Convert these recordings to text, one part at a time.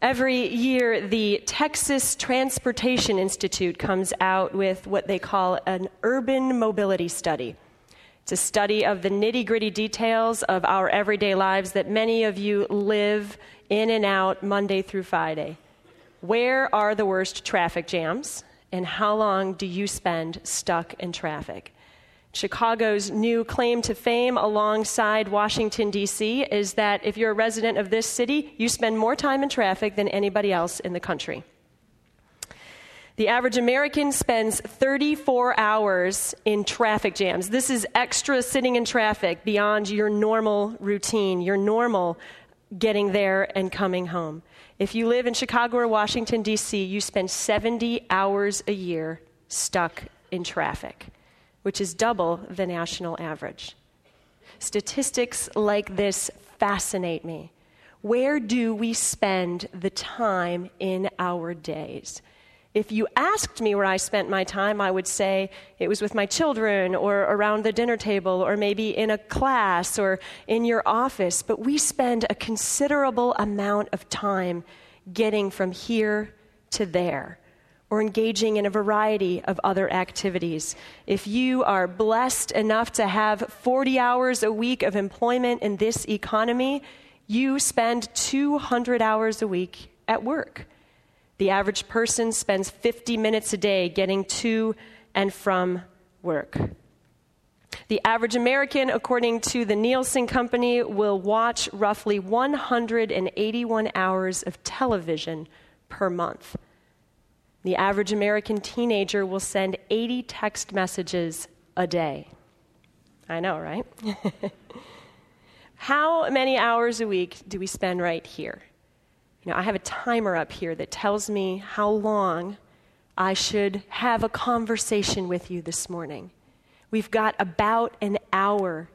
Every year, the Texas Transportation Institute comes out with what they call an urban mobility study. It's a study of the nitty gritty details of our everyday lives that many of you live in and out Monday through Friday. Where are the worst traffic jams, and how long do you spend stuck in traffic? Chicago's new claim to fame alongside Washington, D.C., is that if you're a resident of this city, you spend more time in traffic than anybody else in the country. The average American spends 34 hours in traffic jams. This is extra sitting in traffic beyond your normal routine, your normal getting there and coming home. If you live in Chicago or Washington, D.C., you spend 70 hours a year stuck in traffic which is double the national average. Statistics like this fascinate me. Where do we spend the time in our days? If you asked me where I spent my time, I would say it was with my children or around the dinner table or maybe in a class or in your office. But we spend a considerable amount of time getting from here to there or engaging in a variety of other activities. If you are blessed enough to have 40 hours a week of employment in this economy, you spend 200 hours a week at work. The average person spends 50 minutes a day getting to and from work. The average American, according to the Nielsen Company, will watch roughly 181 hours of television per month. The average American teenager will send 80 text messages a day. I know, right? How many hours a week do we spend right here? You know, I have a timer up here that tells me how long I should have a conversation with you this morning. We've got about an hour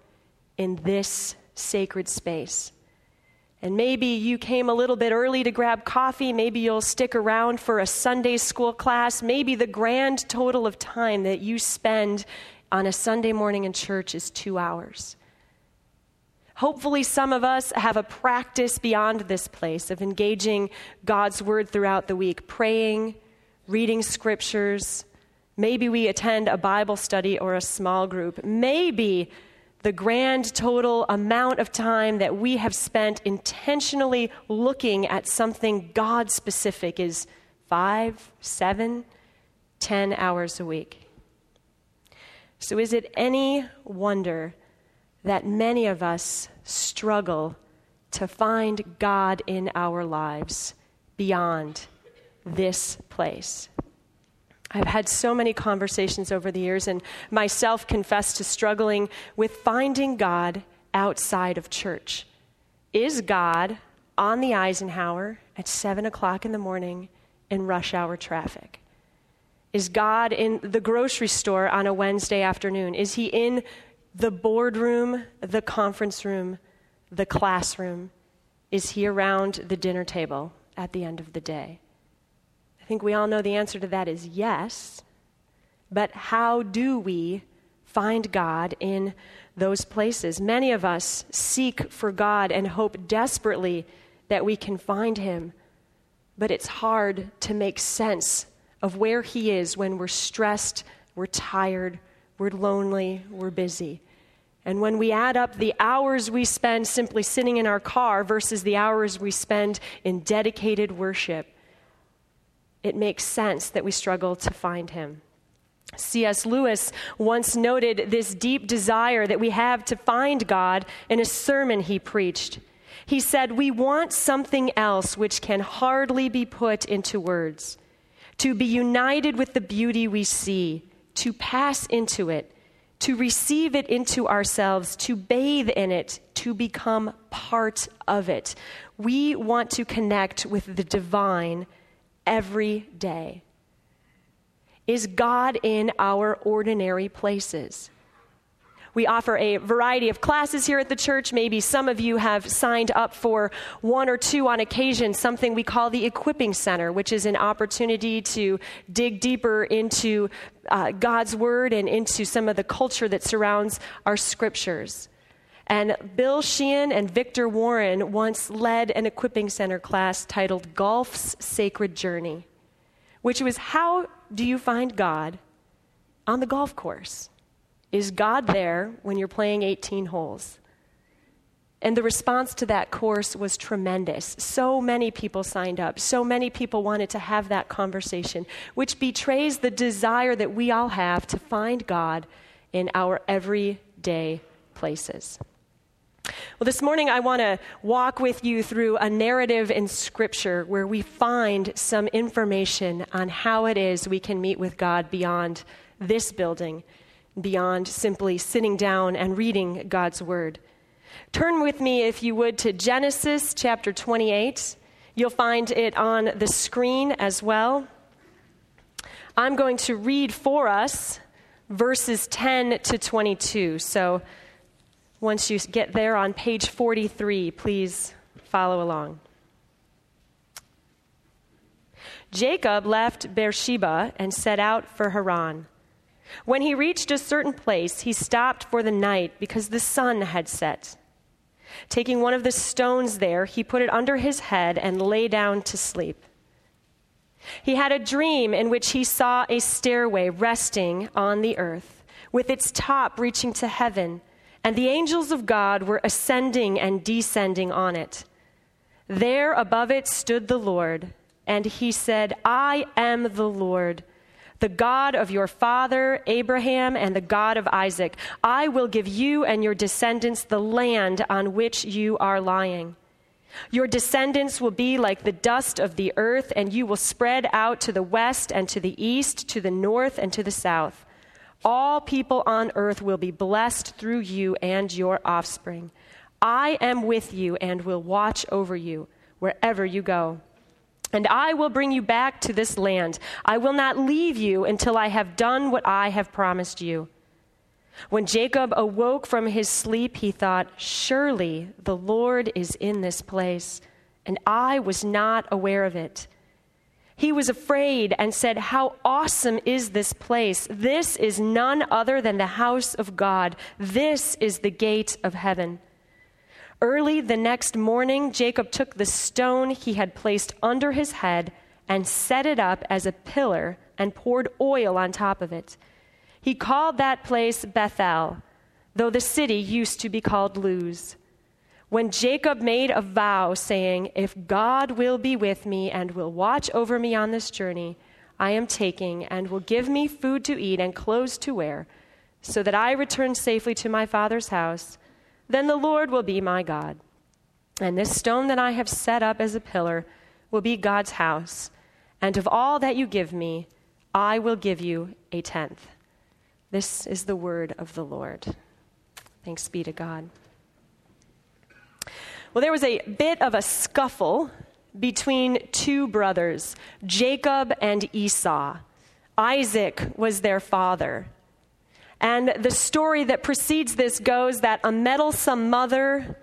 in this sacred space. And maybe you came a little bit early to grab coffee. Maybe you'll stick around for a Sunday school class. Maybe the grand total of time that you spend on a Sunday morning in church is two hours. Hopefully, some of us have a practice beyond this place of engaging God's word throughout the week, praying, reading scriptures. Maybe we attend a Bible study or a small group. Maybe the grand total amount of time that we have spent intentionally looking at something God specific is five, seven, ten hours a week. So, is it any wonder that many of us struggle to find God in our lives beyond this place? I've had so many conversations over the years, and myself confessed to struggling with finding God outside of church. Is God on the Eisenhower at 7 o'clock in the morning in rush hour traffic? Is God in the grocery store on a Wednesday afternoon? Is He in the boardroom, the conference room, the classroom? Is He around the dinner table at the end of the day? I think we all know the answer to that is yes. But how do we find God in those places? Many of us seek for God and hope desperately that we can find Him. But it's hard to make sense of where He is when we're stressed, we're tired, we're lonely, we're busy. And when we add up the hours we spend simply sitting in our car versus the hours we spend in dedicated worship, it makes sense that we struggle to find him. C.S. Lewis once noted this deep desire that we have to find God in a sermon he preached. He said, We want something else which can hardly be put into words. To be united with the beauty we see, to pass into it, to receive it into ourselves, to bathe in it, to become part of it. We want to connect with the divine every day? Is God in our ordinary places? We offer a variety of classes here at the church. Maybe some of you have signed up for one or two on occasion, something we call the Equipping Center, which is an opportunity to dig deeper into uh, God's Word and into some of the culture that surrounds our scriptures. And Bill Sheehan and Victor Warren once led an equipping center class titled Golf's Sacred Journey, which was How Do You Find God on the Golf Course? Is God there when you're playing 18 holes? And the response to that course was tremendous. So many people signed up. So many people wanted to have that conversation, which betrays the desire that we all have to find God in our everyday places. Well, this morning I want to walk with you through a narrative in Scripture where we find some information on how it is we can meet with God beyond this building, beyond simply sitting down and reading God's Word. Turn with me, if you would, to Genesis chapter 28. You'll find it on the screen as well. I'm going to read for us verses 10 to 22. So once you get there on page 43, please follow along. Jacob left Beersheba and set out for Haran. When he reached a certain place, he stopped for the night because the sun had set. Taking one of the stones there, he put it under his head and lay down to sleep. He had a dream in which he saw a stairway resting on the earth, with its top reaching to heaven, and the angels of God were ascending and descending on it. There above it stood the Lord, and he said, I am the Lord the God of your father Abraham and the God of Isaac. I will give you and your descendants the land on which you are lying. Your descendants will be like the dust of the earth, and you will spread out to the west and to the east, to the north and to the south. All people on earth will be blessed through you and your offspring. I am with you and will watch over you wherever you go. And I will bring you back to this land. I will not leave you until I have done what I have promised you. When Jacob awoke from his sleep, he thought, Surely the Lord is in this place, and I was not aware of it. He was afraid and said, How awesome is this place! This is none other than the house of God. This is the gate of heaven. Early the next morning, Jacob took the stone he had placed under his head and set it up as a pillar and poured oil on top of it. He called that place Bethel, though the city used to be called Luz. When Jacob made a vow, saying, If God will be with me and will watch over me on this journey I am taking, and will give me food to eat and clothes to wear, so that I return safely to my father's house, then the Lord will be my God. And this stone that I have set up as a pillar will be God's house. And of all that you give me, I will give you a tenth. This is the word of the Lord. Thanks be to God. Well, there was a bit of a scuffle between two brothers, Jacob and Esau. Isaac was their father. And the story that precedes this goes that a meddlesome mother,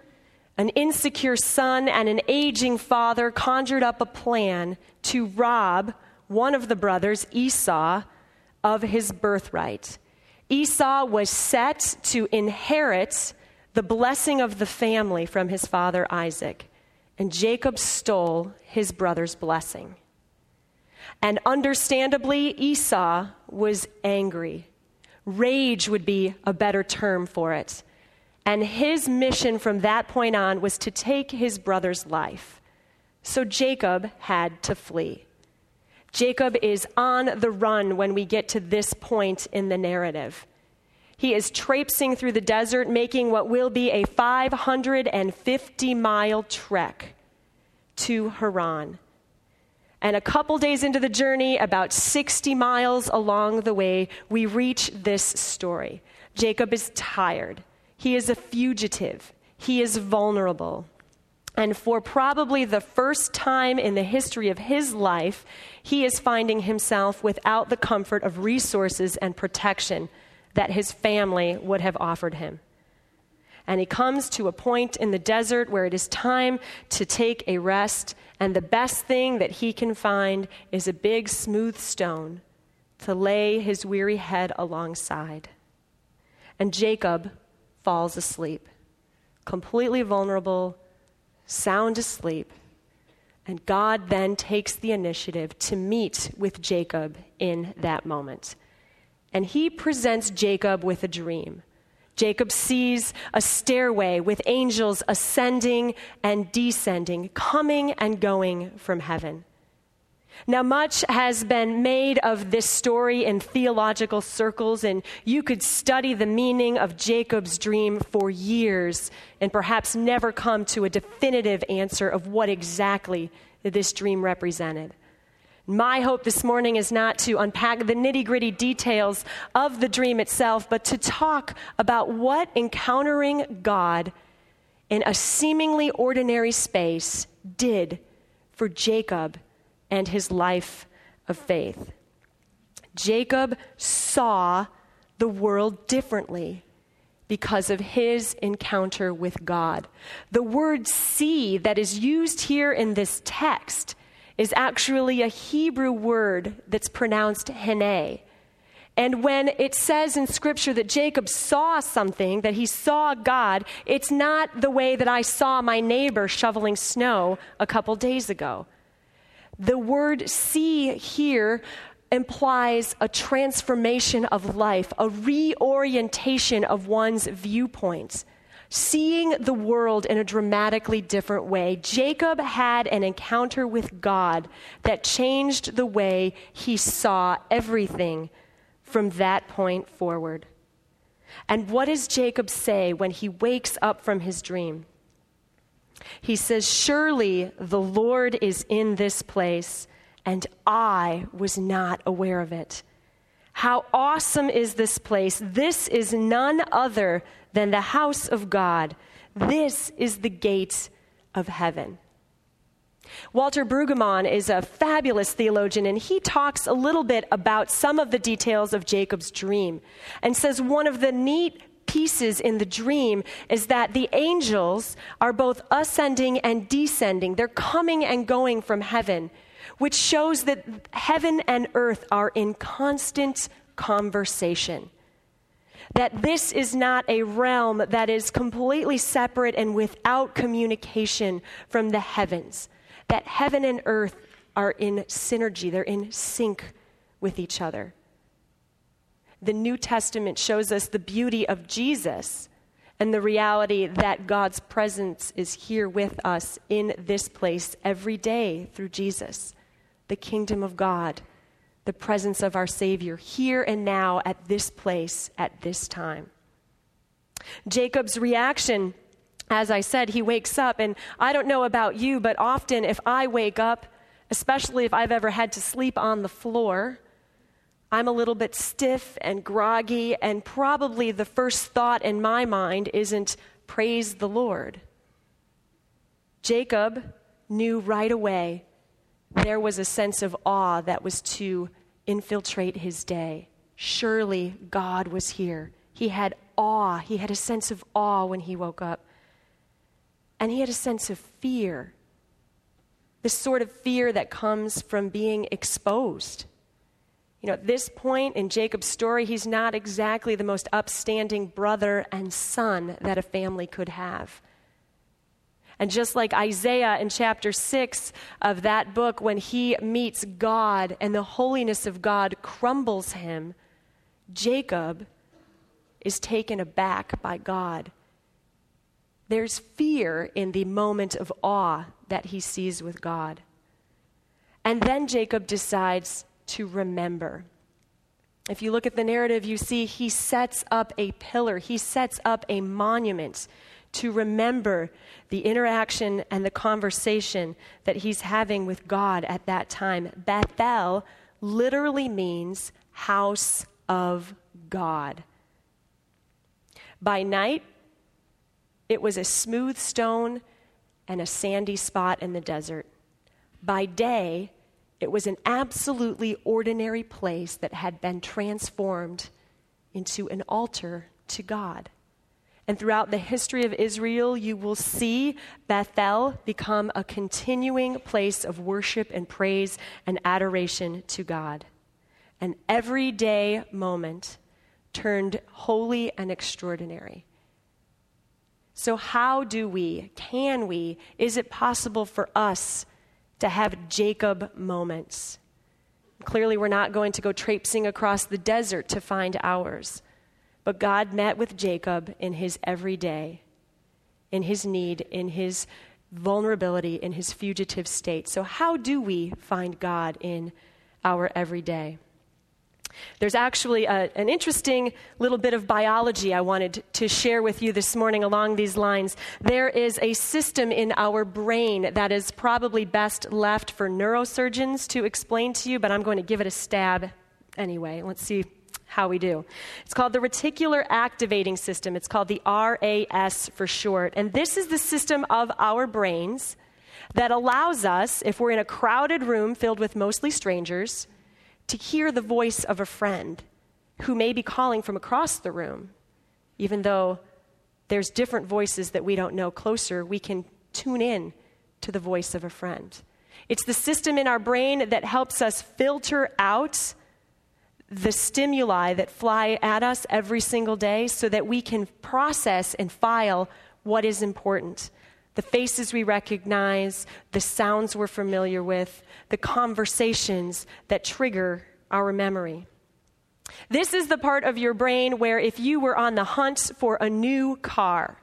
an insecure son, and an aging father conjured up a plan to rob one of the brothers, Esau, of his birthright. Esau was set to inherit the blessing of the family from his father Isaac, and Jacob stole his brother's blessing. And understandably, Esau was angry. Rage would be a better term for it. And his mission from that point on was to take his brother's life. So Jacob had to flee. Jacob is on the run when we get to this point in the narrative. He is traipsing through the desert, making what will be a 550 mile trek to Haran. And a couple days into the journey, about 60 miles along the way, we reach this story. Jacob is tired. He is a fugitive. He is vulnerable. And for probably the first time in the history of his life, he is finding himself without the comfort of resources and protection that his family would have offered him. And he comes to a point in the desert where it is time to take a rest and the best thing that he can find is a big, smooth stone to lay his weary head alongside. And Jacob falls asleep. completely vulnerable, sound asleep. And God then takes the initiative to meet with Jacob in that moment. And he presents Jacob with a dream. Jacob sees a stairway with angels ascending and descending, coming and going from heaven. Now, much has been made of this story in theological circles, and you could study the meaning of Jacob's dream for years and perhaps never come to a definitive answer of what exactly this dream represented. My hope this morning is not to unpack the nitty gritty details of the dream itself, but to talk about what encountering God in a seemingly ordinary space did for Jacob and his life of faith. Jacob saw the world differently because of his encounter with God. The word see that is used here in this text is actually a Hebrew word that's pronounced hene. And when it says in Scripture that Jacob saw something, that he saw God, it's not the way that I saw my neighbor shoveling snow a couple days ago. The word see here implies a transformation of life, a reorientation of one's viewpoints, seeing the world in a dramatically different way. Jacob had an encounter with God that changed the way he saw everything from that point forward. And what does Jacob say when he wakes up from his dream? He says, Surely the Lord is in this place, and I was not aware of it. How awesome is this place! This is none other than the house of God. This is the gate of heaven. Walter Brueggemann is a fabulous theologian, and he talks a little bit about some of the details of Jacob's dream and says one of the neat pieces in the dream is that the angels are both ascending and descending. They're coming and going from heaven, which shows that heaven and earth are in constant conversation. That this is not a realm that is completely separate and without communication from the heavens. That heaven and earth are in synergy, they're in sync with each other. The New Testament shows us the beauty of Jesus and the reality that God's presence is here with us in this place every day through Jesus, the kingdom of God, the presence of our Savior here and now at this place at this time. Jacob's reaction, as I said, he wakes up, and I don't know about you, but often if I wake up, especially if I've ever had to sleep on the floor, I'm a little bit stiff and groggy, and probably the first thought in my mind isn't praise the Lord. Jacob knew right away there was a sense of awe that was to infiltrate his day. Surely God was here. He had awe. He had a sense of awe when he woke up. And he had a sense of fear. This sort of fear that comes from being exposed you know, at this point in Jacob's story, he's not exactly the most upstanding brother and son that a family could have. And just like Isaiah in chapter 6 of that book, when he meets God and the holiness of God crumbles him, Jacob is taken aback by God. There's fear in the moment of awe that he sees with God. And then Jacob decides to remember. If you look at the narrative, you see he sets up a pillar, he sets up a monument to remember the interaction and the conversation that he's having with God at that time. Bethel literally means house of God. By night, it was a smooth stone and a sandy spot in the desert. By day, it was an absolutely ordinary place that had been transformed into an altar to God. And throughout the history of Israel, you will see Bethel become a continuing place of worship and praise and adoration to God. An everyday moment turned holy and extraordinary. So, how do we, can we, is it possible for us to have Jacob moments? Clearly, we're not going to go traipsing across the desert to find ours. But God met with Jacob in his everyday, in his need, in his vulnerability, in his fugitive state. So, how do we find God in our everyday? There's actually a, an interesting little bit of biology I wanted to share with you this morning along these lines. There is a system in our brain that is probably best left for neurosurgeons to explain to you, but I'm going to give it a stab anyway. Let's see how we do. It's called the reticular activating system. It's called the RAS for short. And this is the system of our brains that allows us, if we're in a crowded room filled with mostly strangers, to hear the voice of a friend who may be calling from across the room. Even though there's different voices that we don't know closer, we can tune in to the voice of a friend. It's the system in our brain that helps us filter out the stimuli that fly at us every single day so that we can process and file what is important. The faces we recognize, the sounds we're familiar with, the conversations that trigger our memory. This is the part of your brain where, if you were on the hunt for a new car,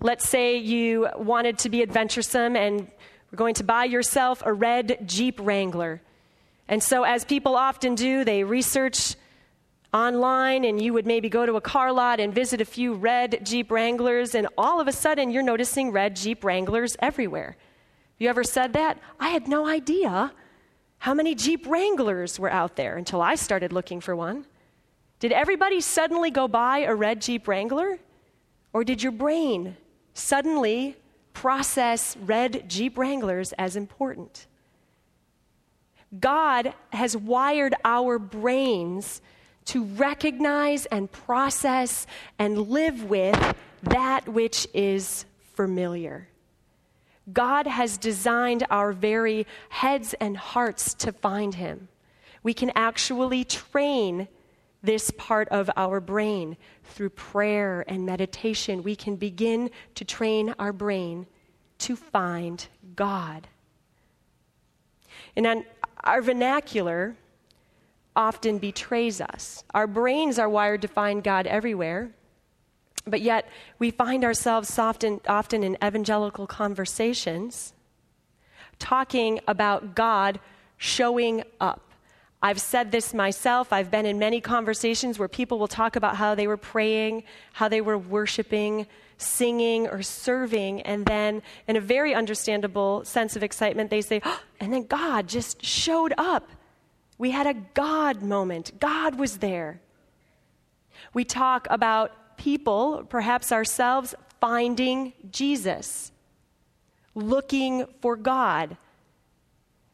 let's say you wanted to be adventuresome and were going to buy yourself a red Jeep Wrangler. And so, as people often do, they research online and you would maybe go to a car lot and visit a few red Jeep Wranglers, and all of a sudden you're noticing red Jeep Wranglers everywhere. You ever said that? I had no idea how many Jeep Wranglers were out there until I started looking for one. Did everybody suddenly go buy a red Jeep Wrangler? Or did your brain suddenly process red Jeep Wranglers as important? God has wired our brains to recognize and process and live with that which is familiar. God has designed our very heads and hearts to find Him. We can actually train this part of our brain through prayer and meditation. We can begin to train our brain to find God. And our vernacular often betrays us. Our brains are wired to find God everywhere, but yet we find ourselves often, often in evangelical conversations talking about God showing up. I've said this myself. I've been in many conversations where people will talk about how they were praying, how they were worshiping, singing, or serving, and then, in a very understandable sense of excitement, they say, oh, and then God just showed up we had a God moment. God was there. We talk about people, perhaps ourselves, finding Jesus, looking for God,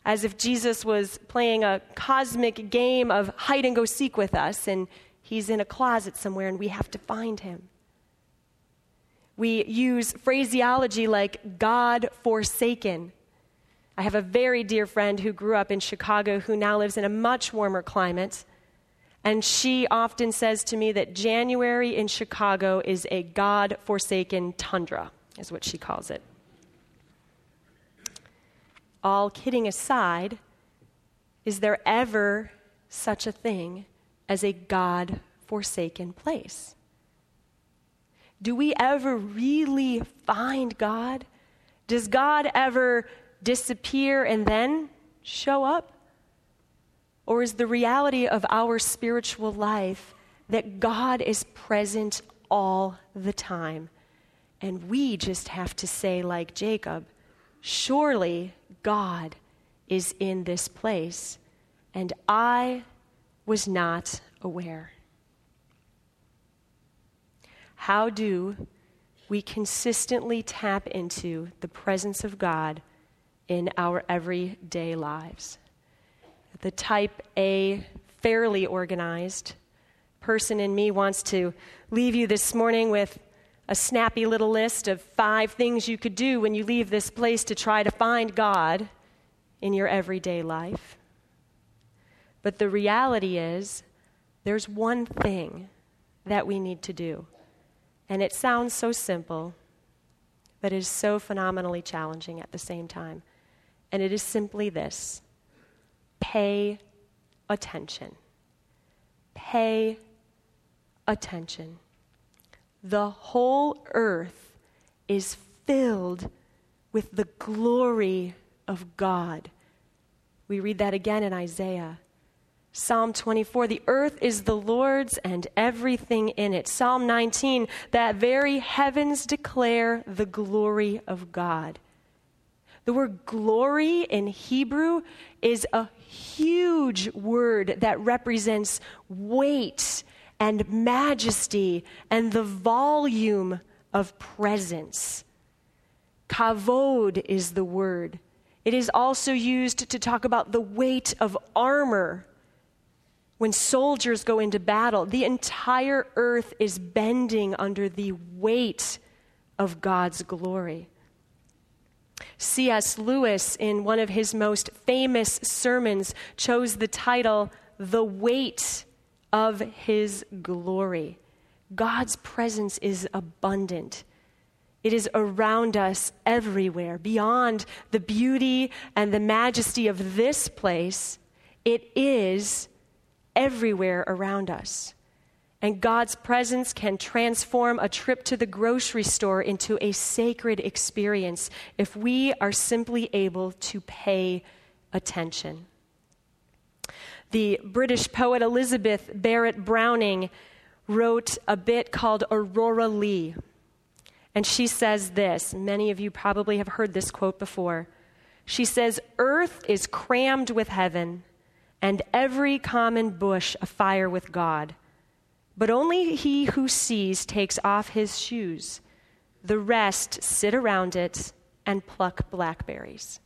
as if Jesus was playing a cosmic game of hide and go seek with us, and he's in a closet somewhere and we have to find him. We use phraseology like God forsaken I have a very dear friend who grew up in Chicago who now lives in a much warmer climate. And she often says to me that January in Chicago is a God forsaken tundra, is what she calls it. All kidding aside, is there ever such a thing as a God forsaken place? Do we ever really find God? Does God ever disappear and then show up? Or is the reality of our spiritual life that God is present all the time? And we just have to say, like Jacob, surely God is in this place, and I was not aware. How do we consistently tap into the presence of God in our everyday lives. The type A, fairly organized person in me wants to leave you this morning with a snappy little list of five things you could do when you leave this place to try to find God in your everyday life. But the reality is, there's one thing that we need to do. And it sounds so simple, but it is so phenomenally challenging at the same time. And it is simply this pay attention. Pay attention. The whole earth is filled with the glory of God. We read that again in Isaiah. Psalm 24, the earth is the Lord's and everything in it. Psalm 19, that very heavens declare the glory of God. The word glory in Hebrew is a huge word that represents weight and majesty and the volume of presence. Kavod is the word. It is also used to talk about the weight of armor. When soldiers go into battle, the entire earth is bending under the weight of God's glory. C.S. Lewis, in one of his most famous sermons, chose the title, The Weight of His Glory. God's presence is abundant. It is around us everywhere. Beyond the beauty and the majesty of this place, it is everywhere around us. And God's presence can transform a trip to the grocery store into a sacred experience if we are simply able to pay attention. The British poet Elizabeth Barrett Browning wrote a bit called Aurora Leigh. And she says this many of you probably have heard this quote before. She says, Earth is crammed with heaven, and every common bush afire with God. But only he who sees takes off his shoes. The rest sit around it and pluck blackberries.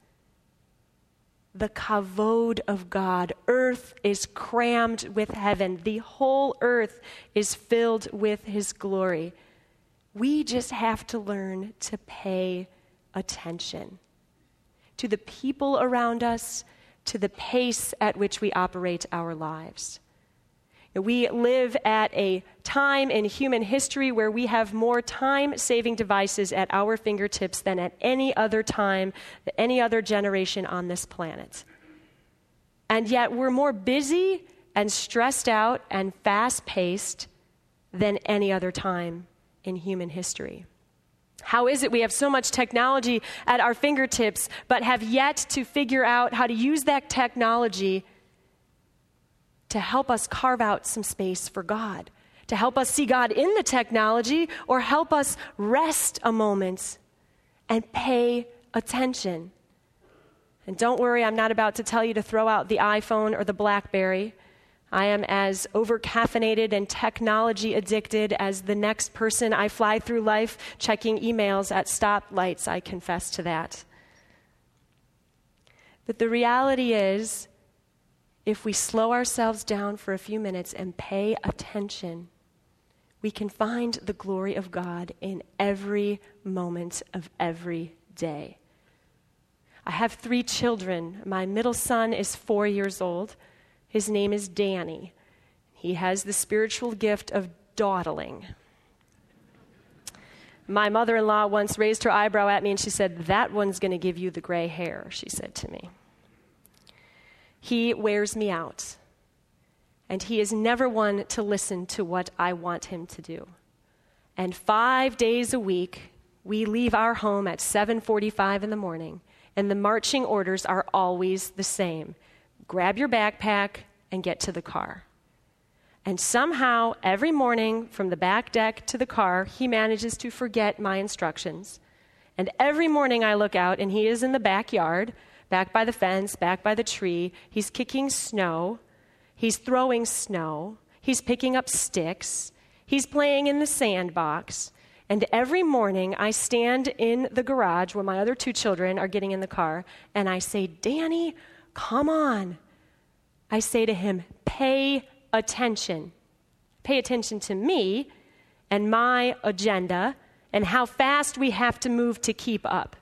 The kavod of God. Earth is crammed with heaven. The whole earth is filled with his glory. We just have to learn to pay attention to the people around us, to the pace at which we operate our lives. We live at a time in human history where we have more time saving devices at our fingertips than at any other time, any other generation on this planet. And yet we're more busy and stressed out and fast paced than any other time in human history. How is it we have so much technology at our fingertips, but have yet to figure out how to use that technology to help us carve out some space for God, to help us see God in the technology, or help us rest a moment and pay attention. And don't worry, I'm not about to tell you to throw out the iPhone or the Blackberry. I am as over caffeinated and technology addicted as the next person I fly through life checking emails at stoplights. I confess to that. But the reality is, if we slow ourselves down for a few minutes and pay attention, we can find the glory of God in every moment of every day. I have three children. My middle son is four years old. His name is Danny. He has the spiritual gift of dawdling. My mother in law once raised her eyebrow at me and she said, That one's going to give you the gray hair, she said to me. He wears me out, and he is never one to listen to what I want him to do. And five days a week, we leave our home at 7:45 in the morning, and the marching orders are always the same grab your backpack and get to the car. And somehow, every morning from the back deck to the car, he manages to forget my instructions. And every morning I look out, and he is in the backyard, back by the fence, back by the tree. He's kicking snow. He's throwing snow. He's picking up sticks. He's playing in the sandbox. And every morning I stand in the garage where my other two children are getting in the car, and I say, Danny, Come on. I say to him, Pay attention. Pay attention to me and my agenda and how fast we have to move to keep up.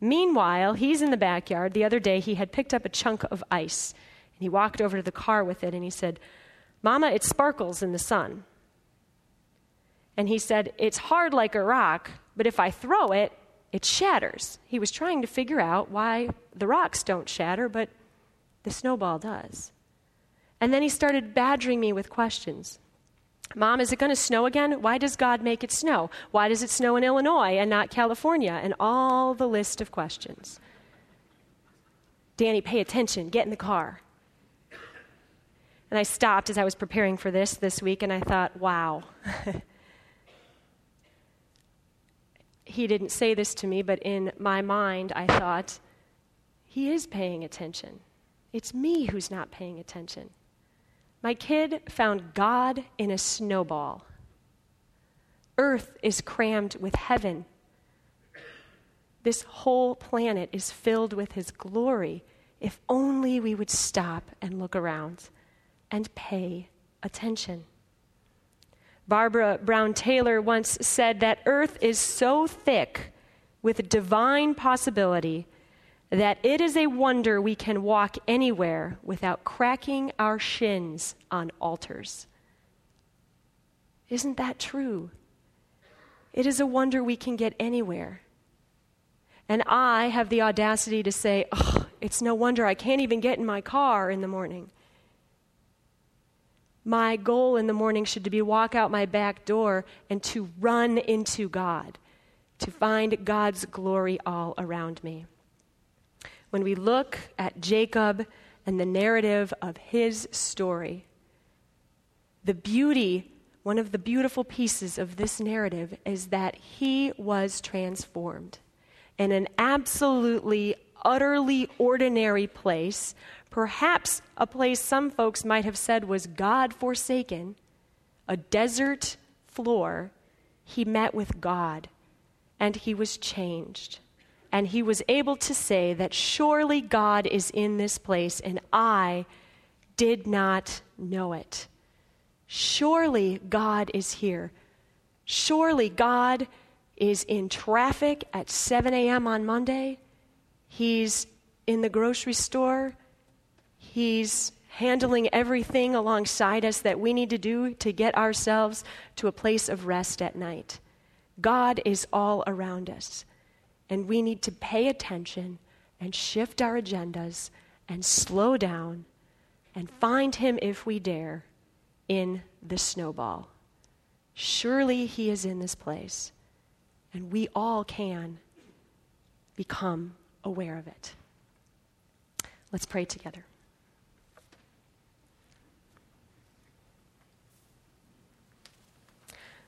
Meanwhile, he's in the backyard. The other day, he had picked up a chunk of ice and he walked over to the car with it and he said, Mama, it sparkles in the sun. And he said, It's hard like a rock, but if I throw it, it shatters. He was trying to figure out why the rocks don't shatter, but the snowball does. And then he started badgering me with questions. Mom, is it going to snow again? Why does God make it snow? Why does it snow in Illinois and not California? And all the list of questions. Danny, pay attention. Get in the car. And I stopped as I was preparing for this this week and I thought, wow. he didn't say this to me, but in my mind, I thought, he is paying attention. It's me who's not paying attention. My kid found God in a snowball. Earth is crammed with heaven. This whole planet is filled with His glory if only we would stop and look around and pay attention. Barbara Brown Taylor once said that earth is so thick with divine possibility that it is a wonder we can walk anywhere without cracking our shins on altars. Isn't that true? It is a wonder we can get anywhere. And I have the audacity to say, oh, it's no wonder I can't even get in my car in the morning. My goal in the morning should be to walk out my back door and to run into God, to find God's glory all around me. When we look at Jacob and the narrative of his story, the beauty, one of the beautiful pieces of this narrative is that he was transformed in an absolutely, utterly ordinary place. Perhaps a place some folks might have said was God forsaken, a desert floor, he met with God and he was changed. And he was able to say that surely God is in this place and I did not know it. Surely God is here. Surely God is in traffic at 7 a.m. on Monday. He's in the grocery store He's handling everything alongside us that we need to do to get ourselves to a place of rest at night. God is all around us, and we need to pay attention and shift our agendas and slow down and find Him if we dare in the snowball. Surely He is in this place, and we all can become aware of it. Let's pray together.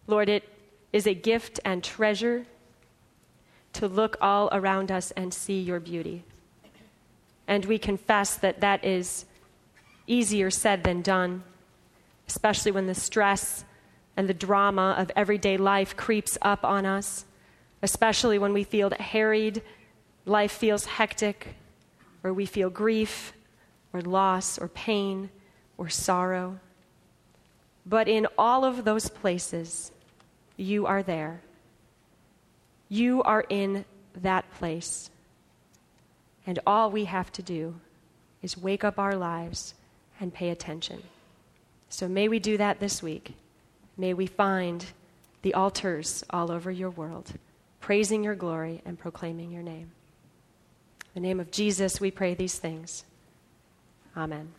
Lord, it is a gift and treasure to look all around us and see your beauty. And we confess that that is easier said than done, especially when the stress and the drama of everyday life creeps up on us, especially when we feel harried, life feels hectic, or we feel grief, or loss, or pain, or sorrow. But in all of those places, you are there. You are in that place. And all we have to do is wake up our lives and pay attention. So may we do that this week. May we find the altars all over your world, praising your glory and proclaiming your name. In the name of Jesus, we pray these things. Amen.